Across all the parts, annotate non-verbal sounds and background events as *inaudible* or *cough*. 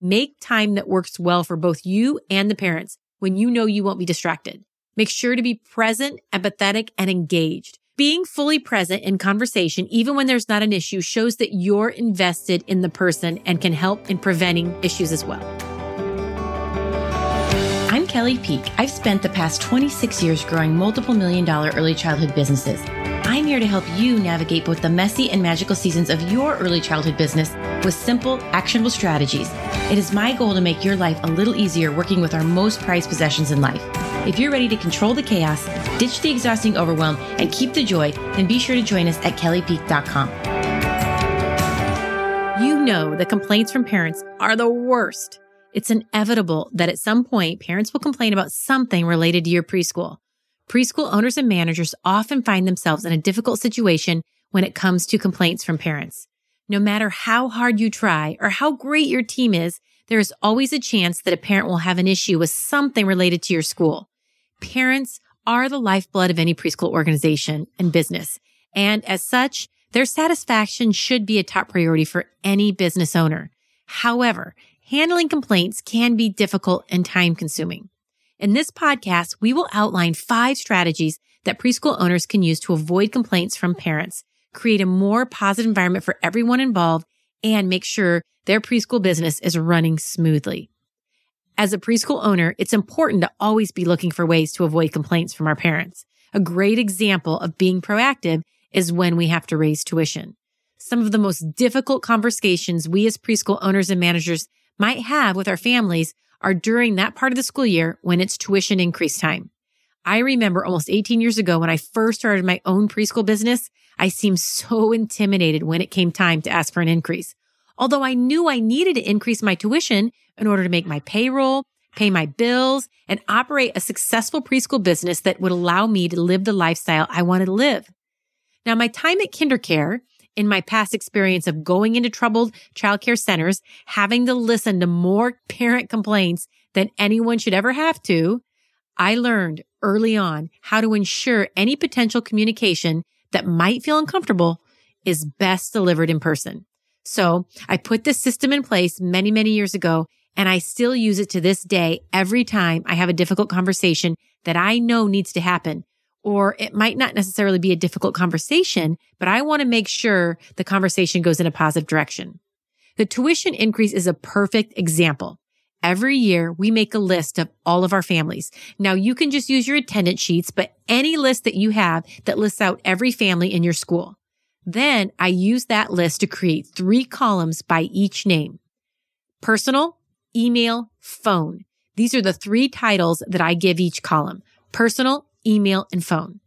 Make time that works well for both you and the parents when you know you won't be distracted. Make sure to be present, empathetic, and engaged. Being fully present in conversation, even when there's not an issue, shows that you're invested in the person and can help in preventing issues as well. I'm Kelly Peak. I've spent the past 26 years growing multiple million dollar early childhood businesses. I'm here to help you navigate both the messy and magical seasons of your early childhood business with simple, actionable strategies. It is my goal to make your life a little easier working with our most prized possessions in life. If you're ready to control the chaos, ditch the exhausting overwhelm, and keep the joy, then be sure to join us at kellypeak.com. You know the complaints from parents are the worst. It's inevitable that at some point parents will complain about something related to your preschool. Preschool owners and managers often find themselves in a difficult situation when it comes to complaints from parents. No matter how hard you try or how great your team is, there is always a chance that a parent will have an issue with something related to your school. Parents are the lifeblood of any preschool organization and business. And as such, their satisfaction should be a top priority for any business owner. However, handling complaints can be difficult and time consuming. In this podcast, we will outline five strategies that preschool owners can use to avoid complaints from parents, create a more positive environment for everyone involved, and make sure their preschool business is running smoothly. As a preschool owner, it's important to always be looking for ways to avoid complaints from our parents. A great example of being proactive is when we have to raise tuition. Some of the most difficult conversations we as preschool owners and managers might have with our families are during that part of the school year when it's tuition increase time. I remember almost 18 years ago when I first started my own preschool business, I seemed so *laughs* intimidated when it came time to ask for an increase. Although I knew I needed to increase my tuition in order to make my payroll, pay my bills, and operate a successful preschool business that would allow me to live the lifestyle I wanted to live. Now, my time at KinderCare in my past experience of going into troubled childcare centers, having to listen to more *laughs* parent complaints than anyone should ever have to, I learned early on how to ensure any potential communication that might feel uncomfortable is best delivered in person. So I put this system in place many, many years ago, and I still use it to this day every time I have a difficult conversation that I know needs to happen or it might not necessarily be a difficult conversation, but I want to make sure the conversation goes in a positive direction. The tuition increase is a perfect example. Every year we make a list of all of our families. Now you can just use your attendance sheets, but any list that you have that lists out every family in your school. Then I use that list to create three columns by each name. Personal, email, phone. These are the three titles that I give each column. Personal, email, and phone.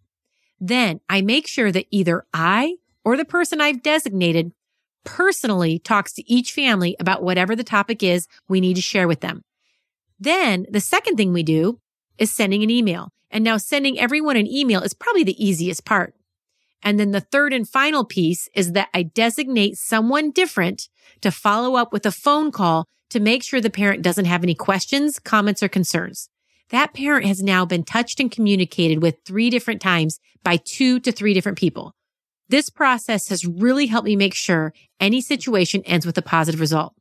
Then I make sure that either I or the person I've designated personally talks to each family about whatever the topic is we need to share with them. Then the second thing we do is sending an email. And now sending everyone an email is probably the easiest part. And then the third and final piece is that I designate someone different to follow up with a phone call to make sure the parent doesn't have any questions, comments, or concerns that parent has now been touched and communicated with three different times by two to three different people. This process has really helped me make sure any situation ends with a positive result.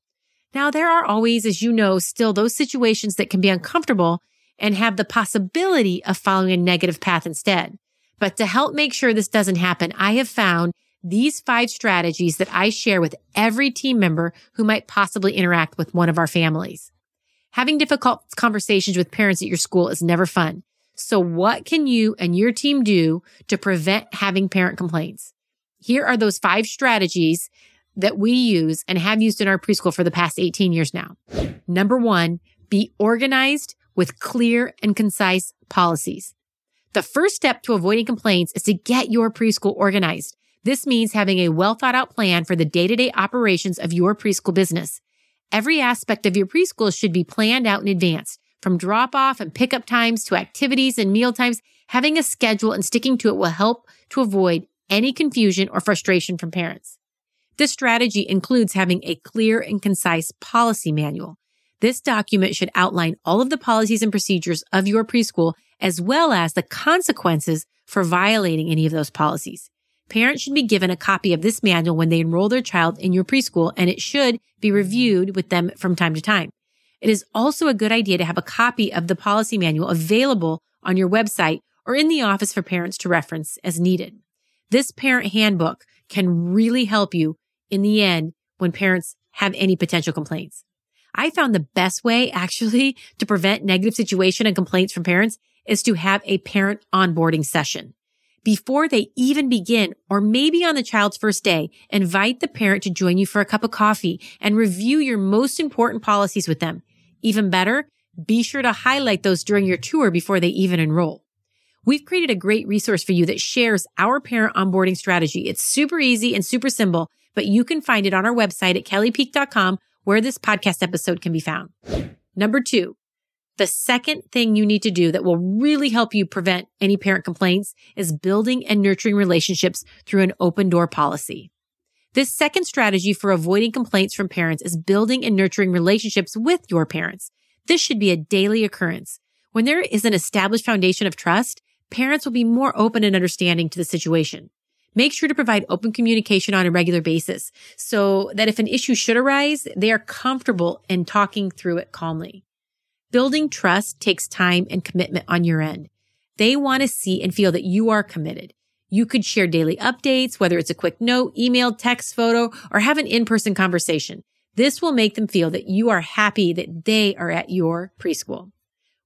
Now, there are always, as you know, still those situations that can be uncomfortable and have the possibility of following a negative path instead. But to help make sure this doesn't happen, I have found these five strategies that I share with every team member who might possibly interact with one of our families. Having difficult conversations with parents at your school is never fun. So what can you and your team do to prevent having parent complaints? Here are those five strategies that we use and have used in our preschool for the past 18 years now. Number one, be organized with clear and concise policies. The first step to avoiding complaints is to get your preschool organized. This means having a well thought out plan for the day to day operations of your preschool business. Every aspect of your preschool should be planned out in advance, from drop off and pickup times to activities and meal times. Having a schedule and sticking to it will help to avoid any confusion or frustration from parents. This strategy includes having a clear and concise policy manual. This document should outline all of the policies and procedures of your preschool, as well as the consequences for violating any of those policies. Parents should be given a copy of this manual when they enroll their child in your preschool, and it should be reviewed with them from time to time. It is also a good idea to have a copy of the policy manual available on your website or in the office for parents to reference as needed. This parent handbook can really help you in the end when parents have any potential complaints. I found the best way *laughs* actually to prevent negative situation and complaints from parents is to have a parent onboarding session. Before they even begin, or maybe on the child's first day, invite the parent to join you for a cup of coffee and review your most important policies with them. Even better, be sure to highlight those during your tour before they even enroll. We've created a great resource for you that shares our parent onboarding strategy. It's super easy and super simple, but you can find it on our website at kellypeak.com where this podcast episode can be found. Number two, the second thing you need to do that will really help you prevent any parent complaints is building and nurturing relationships through an open door policy. This second strategy for avoiding complaints from parents is building and nurturing relationships with your parents. This should be a daily occurrence. When there is an established foundation of trust, parents will be more open and understanding to the situation. Make sure to provide open communication on a regular basis so that if an issue should arise, they are comfortable in talking through it calmly. Building trust takes time and commitment on your end. They want to see and feel that you are committed. You could share daily updates, whether it's a quick note, email, text, photo, or have an in-person conversation. This will make them feel that you are happy that they are at your preschool.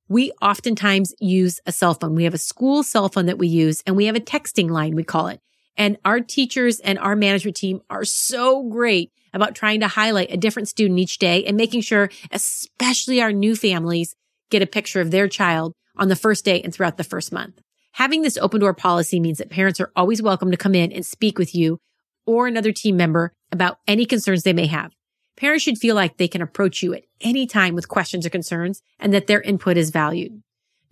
We oftentimes use a cell phone. We have a school cell phone that we use and we have a texting line, we call it. And our teachers and our management team are so great about trying to highlight a different student each day and making sure, especially our new families, get a picture of their child on the first day and throughout the first month. Having this open door policy means that parents are always welcome to come in and speak with you or another team member about any concerns they may have. Parents should feel like they can approach you at any time with questions or concerns and that their input is valued.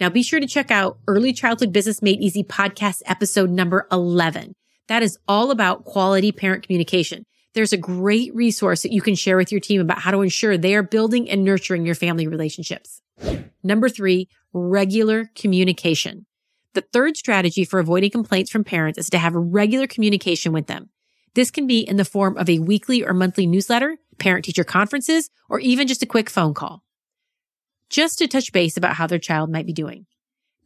Now be sure to check out Early Childhood Business Made Easy podcast episode number 11. That is all about quality parent communication. There's a great resource that you can share with your team about how to ensure they are building and nurturing your family relationships. Number three, regular communication. The third strategy for avoiding complaints from parents is to have regular communication with them. This can be in the form of a weekly or monthly newsletter, parent teacher conferences, or even just a quick phone call. Just to touch base about how their child might be doing.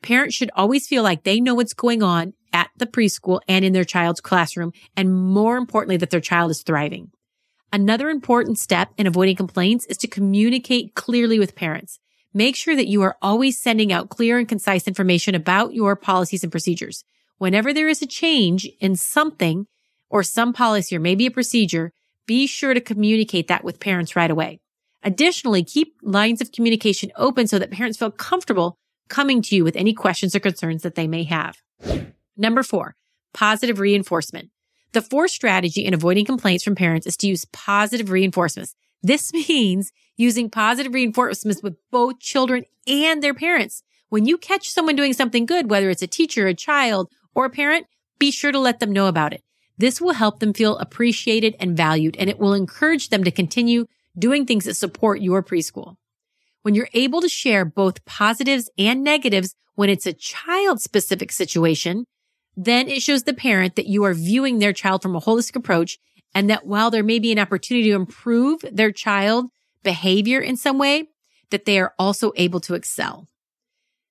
Parents should always feel like they know what's going on at the preschool and in their child's classroom, and more importantly, that their child is thriving. Another important step in avoiding complaints is to communicate clearly with parents. Make sure that you are always sending out clear and concise information about your policies and procedures. Whenever there is a change in something or some policy or maybe a procedure, be sure to communicate that with parents right away. Additionally, keep lines of communication open so that parents feel comfortable coming to you with any questions or concerns that they may have. Number four, positive reinforcement. The fourth strategy in avoiding complaints from parents is to use positive reinforcements. This *laughs* means using positive reinforcements with both children and their parents. When you catch someone doing something good, whether it's a teacher, a child, or a parent, be sure to let them know about it. This will help them feel appreciated and valued, and it will encourage them to continue doing things that support your preschool. When you're able to share both positives and negatives when it's a child specific situation, then it shows the parent that you are viewing their child from a holistic approach and that while there may be an opportunity to improve their child behavior in some way, that they are also able to excel.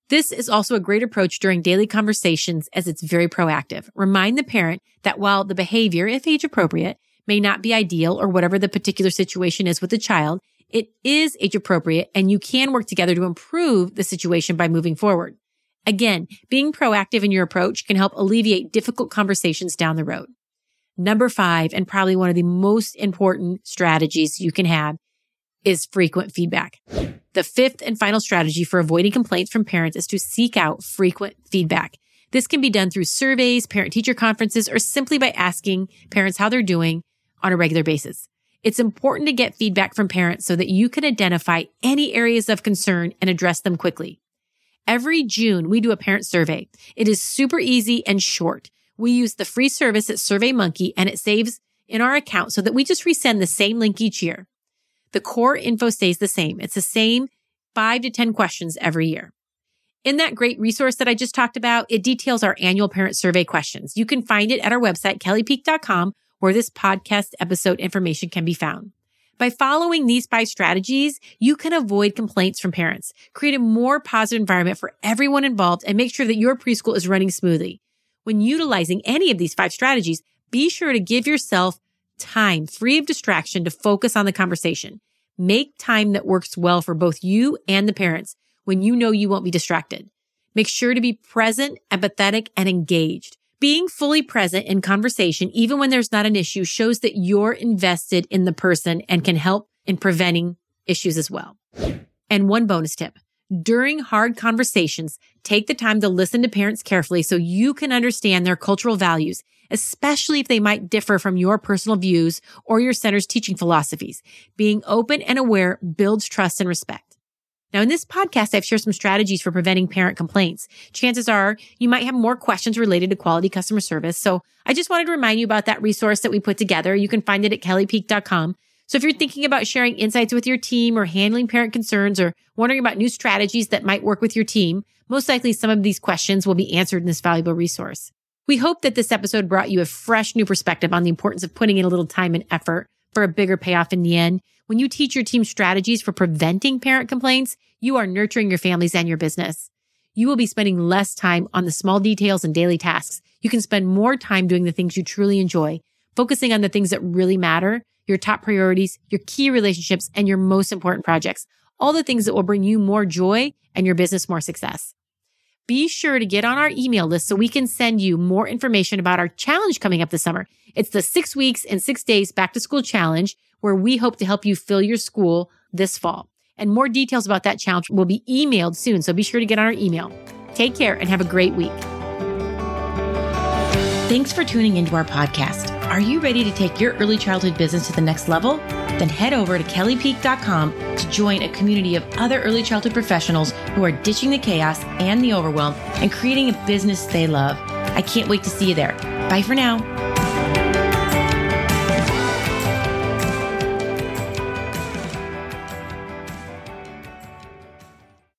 This is also a great approach during daily conversations as it's very proactive. Remind the parent that while the behavior, if age appropriate, may not be ideal or whatever the particular situation is with the child, it is age appropriate and you can work together to improve the situation by moving forward. Again, being proactive in your approach can help alleviate difficult conversations down the road. Number five, and probably one of the most important strategies you can have is frequent feedback. The fifth and final strategy for avoiding complaints from parents is to seek out frequent feedback. This can be done through surveys, parent teacher conferences, or simply by asking parents how they're doing on a regular basis. It's important to get feedback from parents so that you can identify any areas of concern and address them quickly. Every June, we do a parent survey. It is super easy and short. We use the free service at SurveyMonkey and it saves in our account so that we just resend the same link each year. The core info stays the same. It's the same five to 10 questions every year. In that great resource that I just talked about, it details our annual parent survey questions. You can find it at our website, kellypeak.com, where this podcast episode information can be found. By following these five strategies, you can avoid complaints from parents, create a more positive environment for everyone involved, and make sure that your preschool is running smoothly. When utilizing any of these five strategies, be sure to give yourself time free of distraction to focus on the conversation. Make time that works well for both you and the parents when you know you won't be distracted. Make sure to be present, empathetic, and engaged. Being fully present in conversation, even when there's not an issue, shows that you're invested in the person and can help in preventing issues as well. And one bonus tip. During hard conversations, take the time to listen to parents carefully so you can understand their cultural values, especially if they might differ from your personal views or your center's teaching philosophies. Being open and aware builds trust and respect. Now, in this podcast, I've shared some strategies for preventing parent complaints. Chances are you might have more questions related to quality customer service. So I just wanted to remind you about that resource that we put together. You can find it at kellypeak.com. So if you're thinking about sharing insights with your team or handling parent concerns or wondering about new strategies that might work with your team, most likely some of these questions will be answered in this valuable resource. We hope that this episode brought you a fresh new perspective on the importance of putting in a little time and effort for a bigger payoff in the end. When you teach your team strategies for preventing parent complaints, you are nurturing your families and your business. You will be spending less time on the small details and daily tasks. You can spend more time doing the things you truly enjoy, focusing on the things that really matter, your top priorities, your key relationships, and your most important projects. All the things that will bring you more joy and your business more success. Be sure to get on our email list so we can send you more information about our challenge coming up this summer. It's the six weeks and six days back to school challenge where we hope to help you fill your school this fall. And more details about that challenge will be emailed soon. So be sure to get on our email. Take care and have a great week. Thanks for tuning into our podcast. Are you ready to take your early childhood business to the next level? Then head over to kellypeak.com to join a community of other early childhood professionals who are ditching the chaos and the overwhelm and creating a business they love. I can't wait to see you there. Bye for now.